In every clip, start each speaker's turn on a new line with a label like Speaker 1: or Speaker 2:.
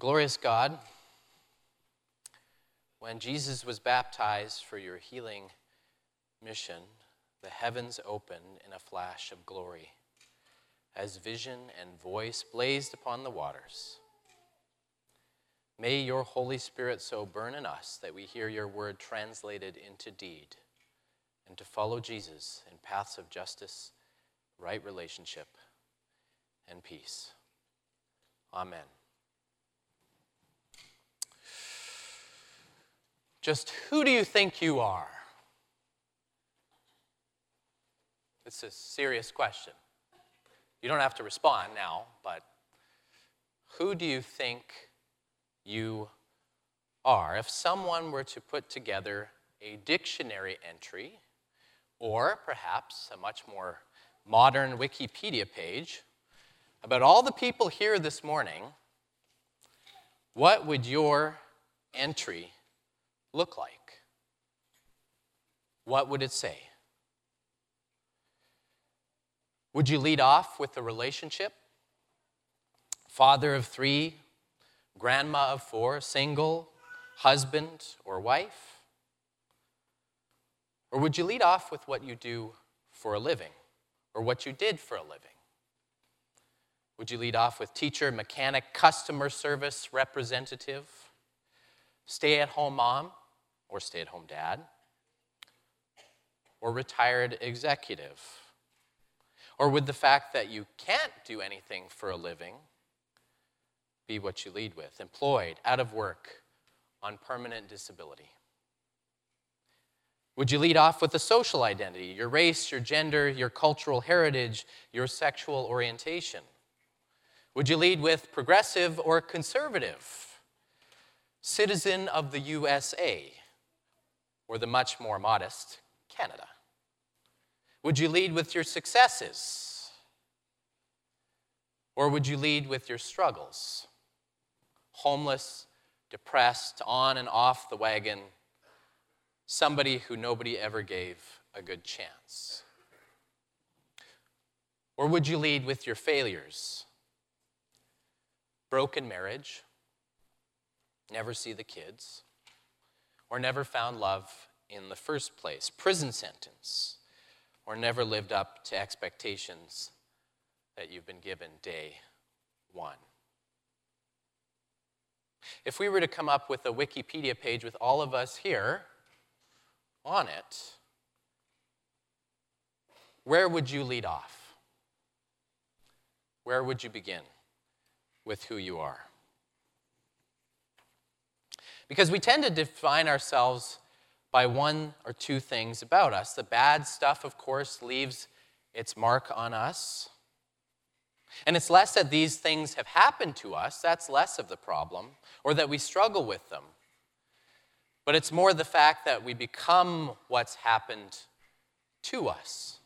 Speaker 1: Glorious God, when Jesus was baptized for your healing mission, the heavens opened in a flash of glory as vision and voice blazed upon the waters. May your Holy Spirit so burn in us that we hear your word translated into deed and to follow Jesus in paths of justice, right relationship, and peace. Amen. Just who do you think you are? It's a serious question. You don't have to respond now, but who do you think you are? If someone were to put together a dictionary entry, or perhaps a much more modern Wikipedia page, about all the people here this morning, what would your entry look like? What would it say? Would you lead off with the relationship? Father of three, grandma of four, single, husband or wife? Or would you lead off with what you do for a living or what you did for a living? Would you lead off with teacher, mechanic, customer service representative, stay at home mom or stay at home dad, or retired executive? Or would the fact that you can't do anything for a living be what you lead with? Employed, out of work, on permanent disability? Would you lead off with a social identity, your race, your gender, your cultural heritage, your sexual orientation? Would you lead with progressive or conservative? Citizen of the USA, or the much more modest Canada? Would you lead with your successes? Or would you lead with your struggles? Homeless, depressed, on and off the wagon, somebody who nobody ever gave a good chance? Or would you lead with your failures? Broken marriage, never see the kids, or never found love in the first place, prison sentence or never lived up to expectations that you've been given day one. If we were to come up with a Wikipedia page with all of us here on it, where would you lead off? Where would you begin with who you are? Because we tend to define ourselves by one or two things about us. The bad stuff, of course, leaves its mark on us. And it's less that these things have happened to us, that's less of the problem, or that we struggle with them. But it's more the fact that we become what's happened to us.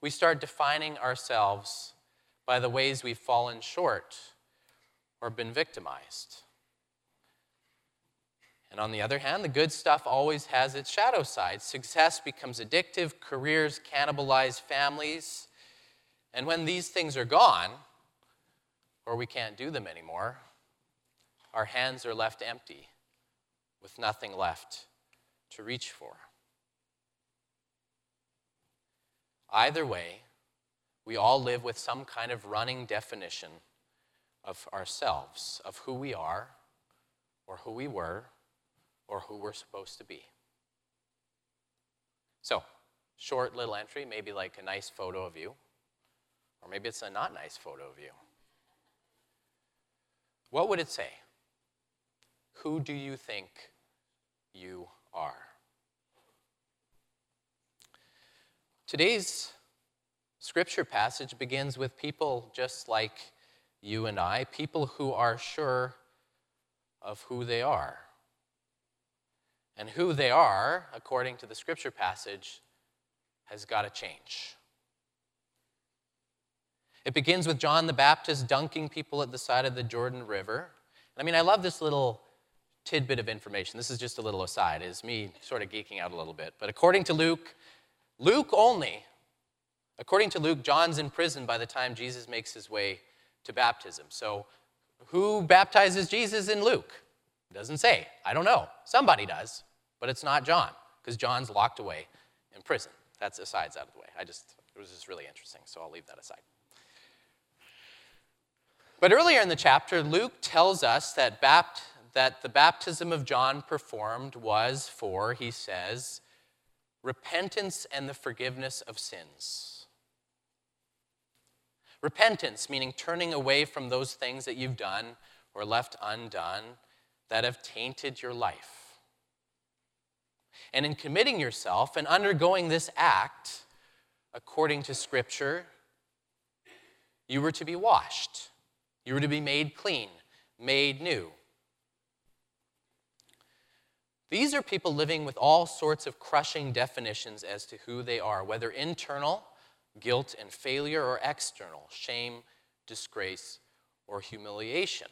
Speaker 1: We start defining ourselves by the ways we've fallen short or been victimized. And on the other hand, the good stuff always has its shadow side. Success becomes addictive, careers cannibalize families. And when these things are gone, or we can't do them anymore, our hands are left empty with nothing left to reach for. Either way, we all live with some kind of running definition of ourselves, of who we are or who we were or who we're supposed to be. So, short little entry, maybe like a nice photo of you, or maybe it's a not nice photo of you. What would it say? Who do you think you are? Today's scripture passage begins with people just like you and I, people who are sure of who they are. And who they are, according to the scripture passage, has got to change. It begins with John the Baptist dunking people at the side of the Jordan River. I mean, I love this little tidbit of information. This is just a little aside, is me sort of geeking out a little bit. But according to Luke, Luke only, according to Luke, John's in prison by the time Jesus makes his way to baptism. So who baptizes Jesus in Luke? Doesn't say. I don't know. Somebody does, but it's not John, because John's locked away in prison. That's asides out of the way. I just, it was just really interesting, so I'll leave that aside. But earlier in the chapter, Luke tells us that, bapt- that the baptism of John performed was for, he says, repentance and the forgiveness of sins. Repentance, meaning turning away from those things that you've done or left undone that have tainted your life. And in committing yourself and undergoing this act, according to Scripture, you were to be washed. You were to be made clean, made new. These are people living with all sorts of crushing definitions as to who they are, whether internal, guilt and failure, or external, shame, disgrace, or humiliation.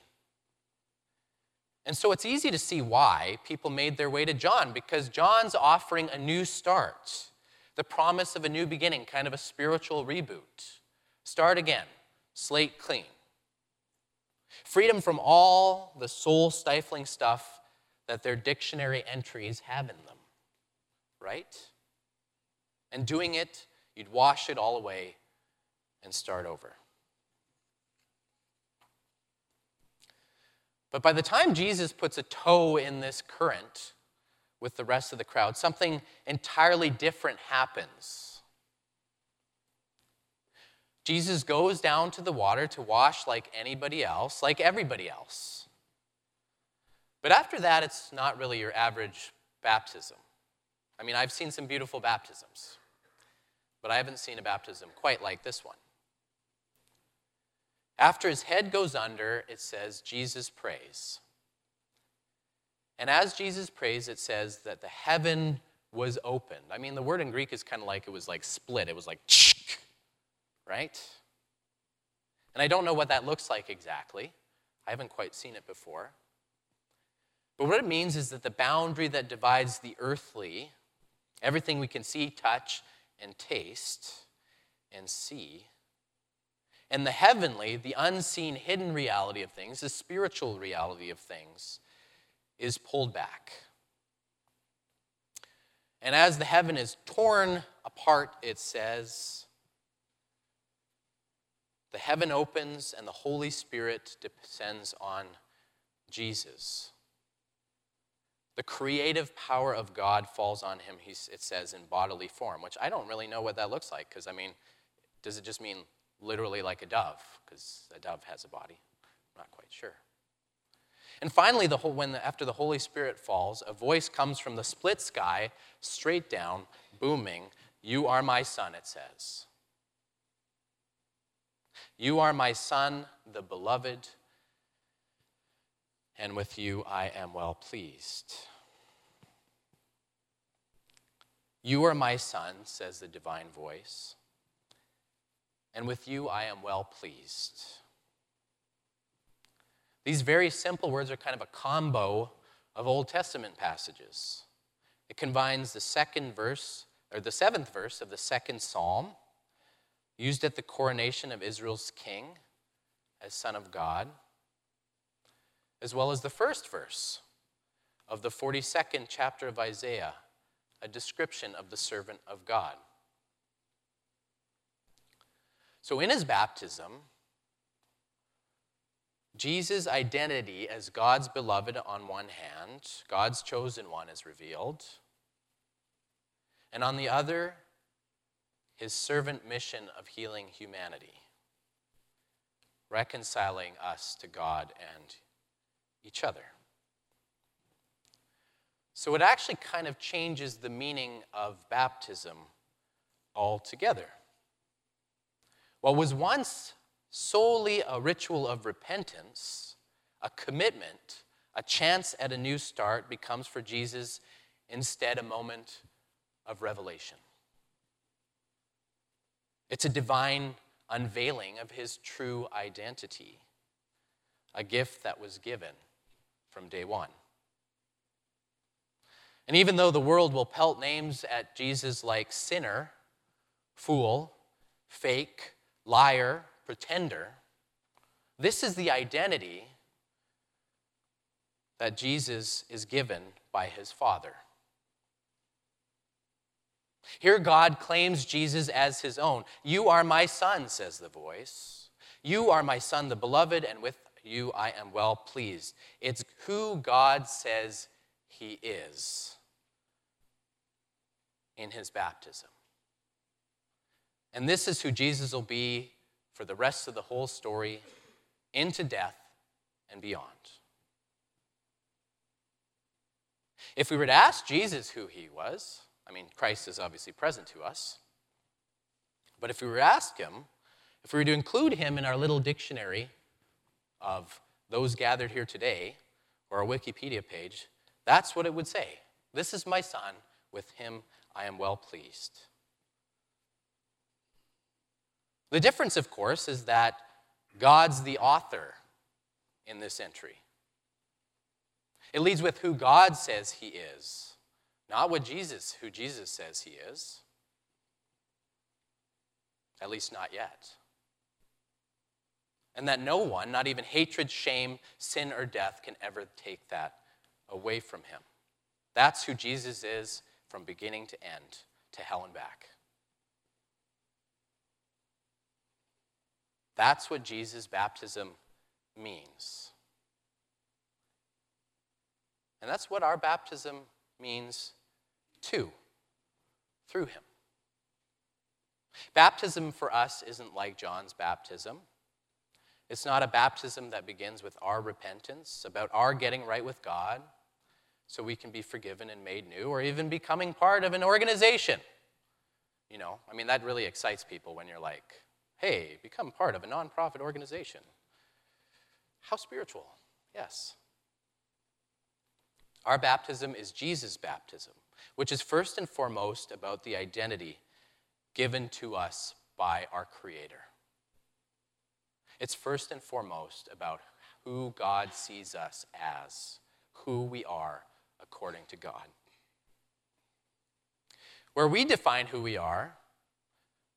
Speaker 1: And so it's easy to see why people made their way to John, because John's offering a new start, the promise of a new beginning, kind of a spiritual reboot. Start again, slate clean. Freedom from all the soul stifling stuff that their dictionary entries have in them, right? And doing it, you'd wash it all away and start over. But by the time Jesus puts a toe in this current with the rest of the crowd, something entirely different happens. Jesus goes down to the water to wash like anybody else, like everybody else. But after that, it's not really your average baptism. I mean, I've seen some beautiful baptisms, but I haven't seen a baptism quite like this one. After his head goes under, it says, Jesus prays. And as Jesus prays, it says that the heaven was opened. I mean, the word in Greek is kind of like it was like split. It was like, right? And I don't know what that looks like exactly. I haven't quite seen it before. But what it means is that the boundary that divides the earthly, everything we can see, touch, and taste and see, and the heavenly, the unseen, hidden reality of things, the spiritual reality of things, is pulled back. And as the heaven is torn apart, it says, the heaven opens and the Holy Spirit descends on Jesus. The creative power of God falls on him, it says, in bodily form, which I don't really know what that looks like, because I mean, does it just mean literally like a dove? Because a dove has a body. I'm not quite sure. And finally, the whole, when the, after the Holy Spirit falls, a voice comes from the split sky, straight down, booming, You are my son, it says. You are my son, the beloved and with you I am well pleased. You are my son, says the divine voice, and with you I am well pleased. These very simple words are kind of a combo of Old Testament passages. It combines the second verse, or the seventh verse of the second psalm, used at the coronation of Israel's king as Son of God as well as the first verse of the 42nd chapter of Isaiah, a description of the servant of God. So, in his baptism, Jesus' identity as God's beloved on one hand, God's chosen one is revealed, and on the other, his servant mission of healing humanity, reconciling us to God and each other. So it actually kind of changes the meaning of baptism altogether. What was once solely a ritual of repentance, a commitment, a chance at a new start, becomes for Jesus instead a moment of revelation. It's a divine unveiling of his true identity, a gift that was given from day one. And even though the world will pelt names at Jesus like sinner, fool, fake, liar, pretender, this is the identity that Jesus is given by his Father. Here, God claims Jesus as his own. You are my son, says the voice. You are my son, the beloved, and with you I am well pleased. It's who God says he is in his baptism. And this is who Jesus will be for the rest of the whole story into death and beyond. If we were to ask Jesus who he was, I mean, Christ is obviously present to us, but if we were to ask him, if we were to include him in our little dictionary of those gathered here today, or our Wikipedia page, that's what it would say. This is my son, with him I am well pleased. The difference, of course, is that God's the author in this entry. It leads with who God says he is, not what Jesus, who Jesus says he is. At least not yet. And that no one, not even hatred, shame, sin, or death, can ever take that away from him. That's who Jesus is from beginning to end, to hell and back. That's what Jesus' baptism means. And that's what our baptism means too, through him. Baptism for us isn't like John's baptism. It's not a baptism that begins with our repentance, about our getting right with God so we can be forgiven and made new, or even becoming part of an organization. You know, I mean, that really excites people when you're like, hey, become part of a nonprofit organization. How spiritual, yes. Our baptism is Jesus' baptism, which is first and foremost about the identity given to us by our Creator. It's first and foremost about who God sees us as, who we are according to God. Where we define who we are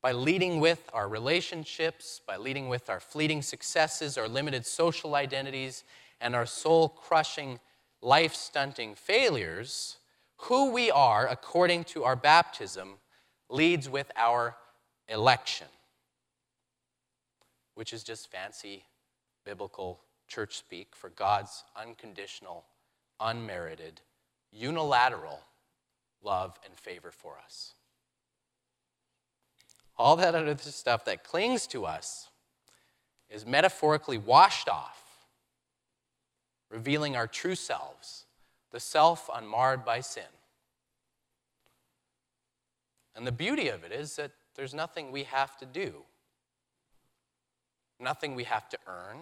Speaker 1: by leading with our relationships, by leading with our fleeting successes, our limited social identities, and our soul crushing, life stunting failures, who we are according to our baptism leads with our election, which is just fancy biblical church speak for God's unconditional, unmerited, unilateral love and favor for us. All that other stuff that clings to us is metaphorically washed off, revealing our true selves, the self unmarred by sin. And the beauty of it is that there's nothing we have to do, nothing we have to earn,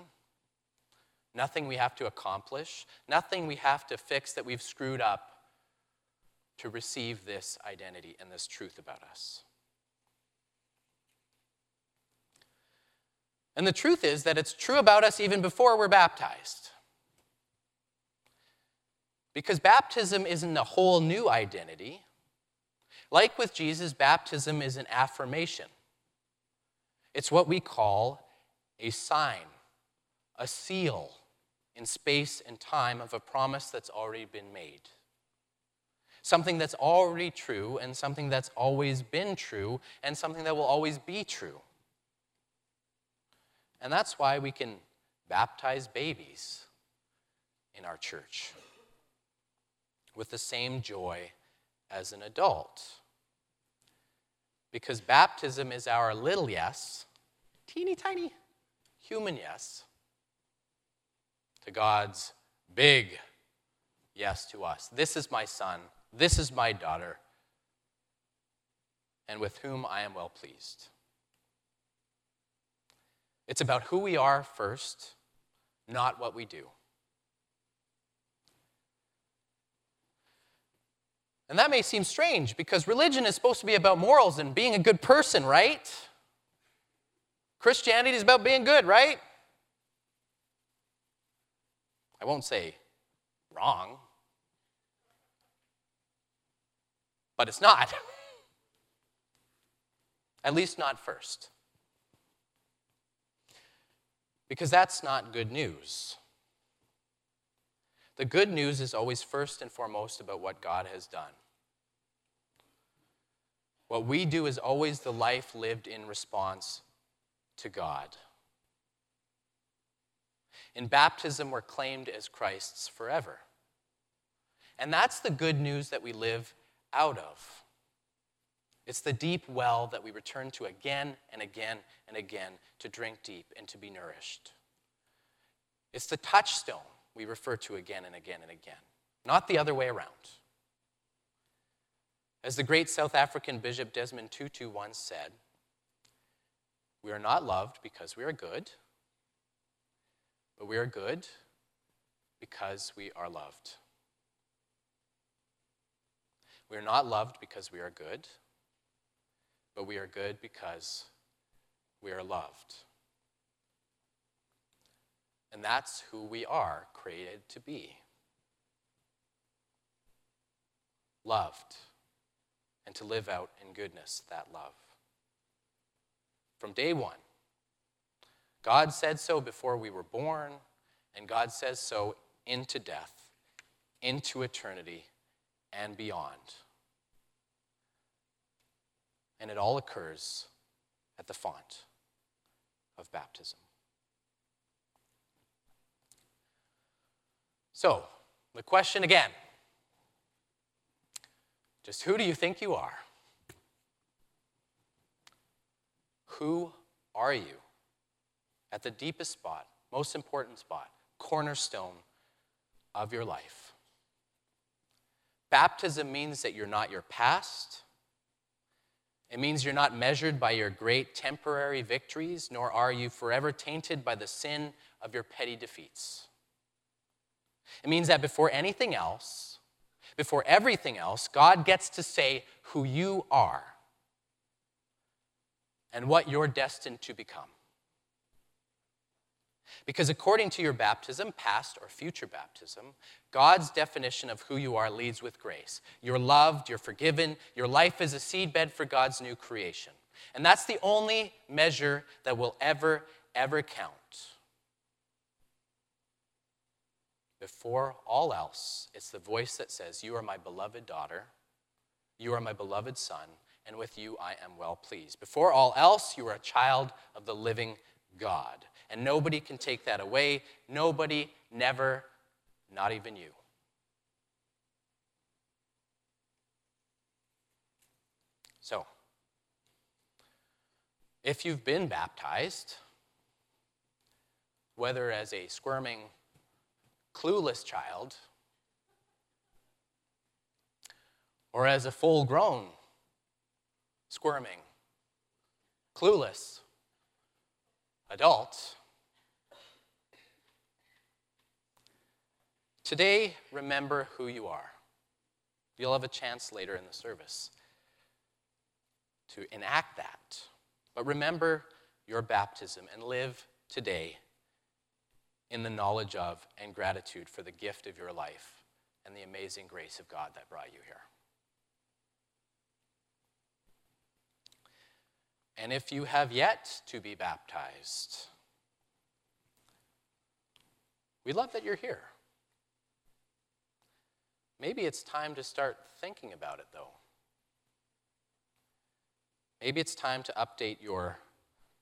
Speaker 1: nothing we have to accomplish, nothing we have to fix that we've screwed up to receive this identity and this truth about us. And the truth is that it's true about us even before we're baptized. Because baptism isn't a whole new identity. Like with Jesus, baptism is an affirmation. It's what we call a sign, a seal in space and time of a promise that's already been made. Something that's already true, and something that's always been true, and something that will always be true. And that's why we can baptize babies in our church with the same joy as an adult. Because baptism is our little yes, teeny tiny human yes, to God's big yes to us. This is my son, this is my daughter, and with whom I am well pleased. It's about who we are first, not what we do. And that may seem strange because religion is supposed to be about morals and being a good person, right? Christianity is about being good, right? I won't say wrong, but it's not. At least not first because that's not good news. The good news is always first and foremost about what God has done. What we do is always the life lived in response to God. In baptism, we're claimed as Christ's forever. And that's the good news that we live out of. It's the deep well that we return to again and again and again to drink deep and to be nourished. It's the touchstone we refer to again and again and again, not the other way around. As the great South African Bishop Desmond Tutu once said, we are not loved because we are good, but we are good because we are loved. We are not loved because we are good, but we are good because we are loved. And that's who we are created to be loved, and to live out in goodness that love. From day one, God said so before we were born, and God says so into death, into eternity, and beyond. And it all occurs at the font of baptism. So, the question again just who do you think you are? Who are you? At the deepest spot, most important spot, cornerstone of your life. Baptism means that you're not your past. It means you're not measured by your great temporary victories, nor are you forever tainted by the sin of your petty defeats. It means that before anything else, before everything else, God gets to say who you are and what you're destined to become. Because according to your baptism, past or future baptism, God's definition of who you are leads with grace. You're loved, you're forgiven, your life is a seedbed for God's new creation. And that's the only measure that will ever, ever count. Before all else, it's the voice that says, You are my beloved daughter, you are my beloved son, and with you I am well pleased. Before all else, you are a child of the living God. And nobody can take that away. Nobody, never, not even you. So, if you've been baptized, whether as a squirming clueless child or as a full grown, squirming, clueless adult. Today, remember who you are. You'll have a chance later in the service to enact that. But remember your baptism and live today in the knowledge of and gratitude for the gift of your life and the amazing grace of God that brought you here. And if you have yet to be baptized, we love that you're here. Maybe it's time to start thinking about it, though. Maybe it's time to update your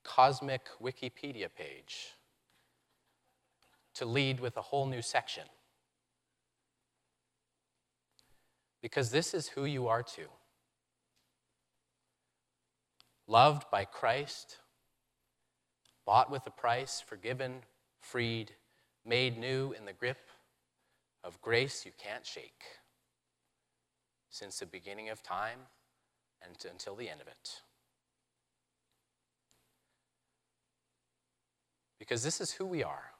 Speaker 1: cosmic Wikipedia page to lead with a whole new section. Because this is who you are too. Loved by Christ, bought with a price, forgiven, freed, made new in the grip of grace you can't shake since the beginning of time and until the end of it. Because this is who we are.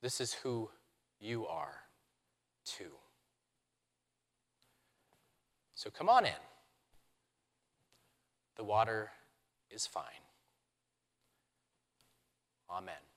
Speaker 1: This is who you are too. So come on in. The water is fine. Amen.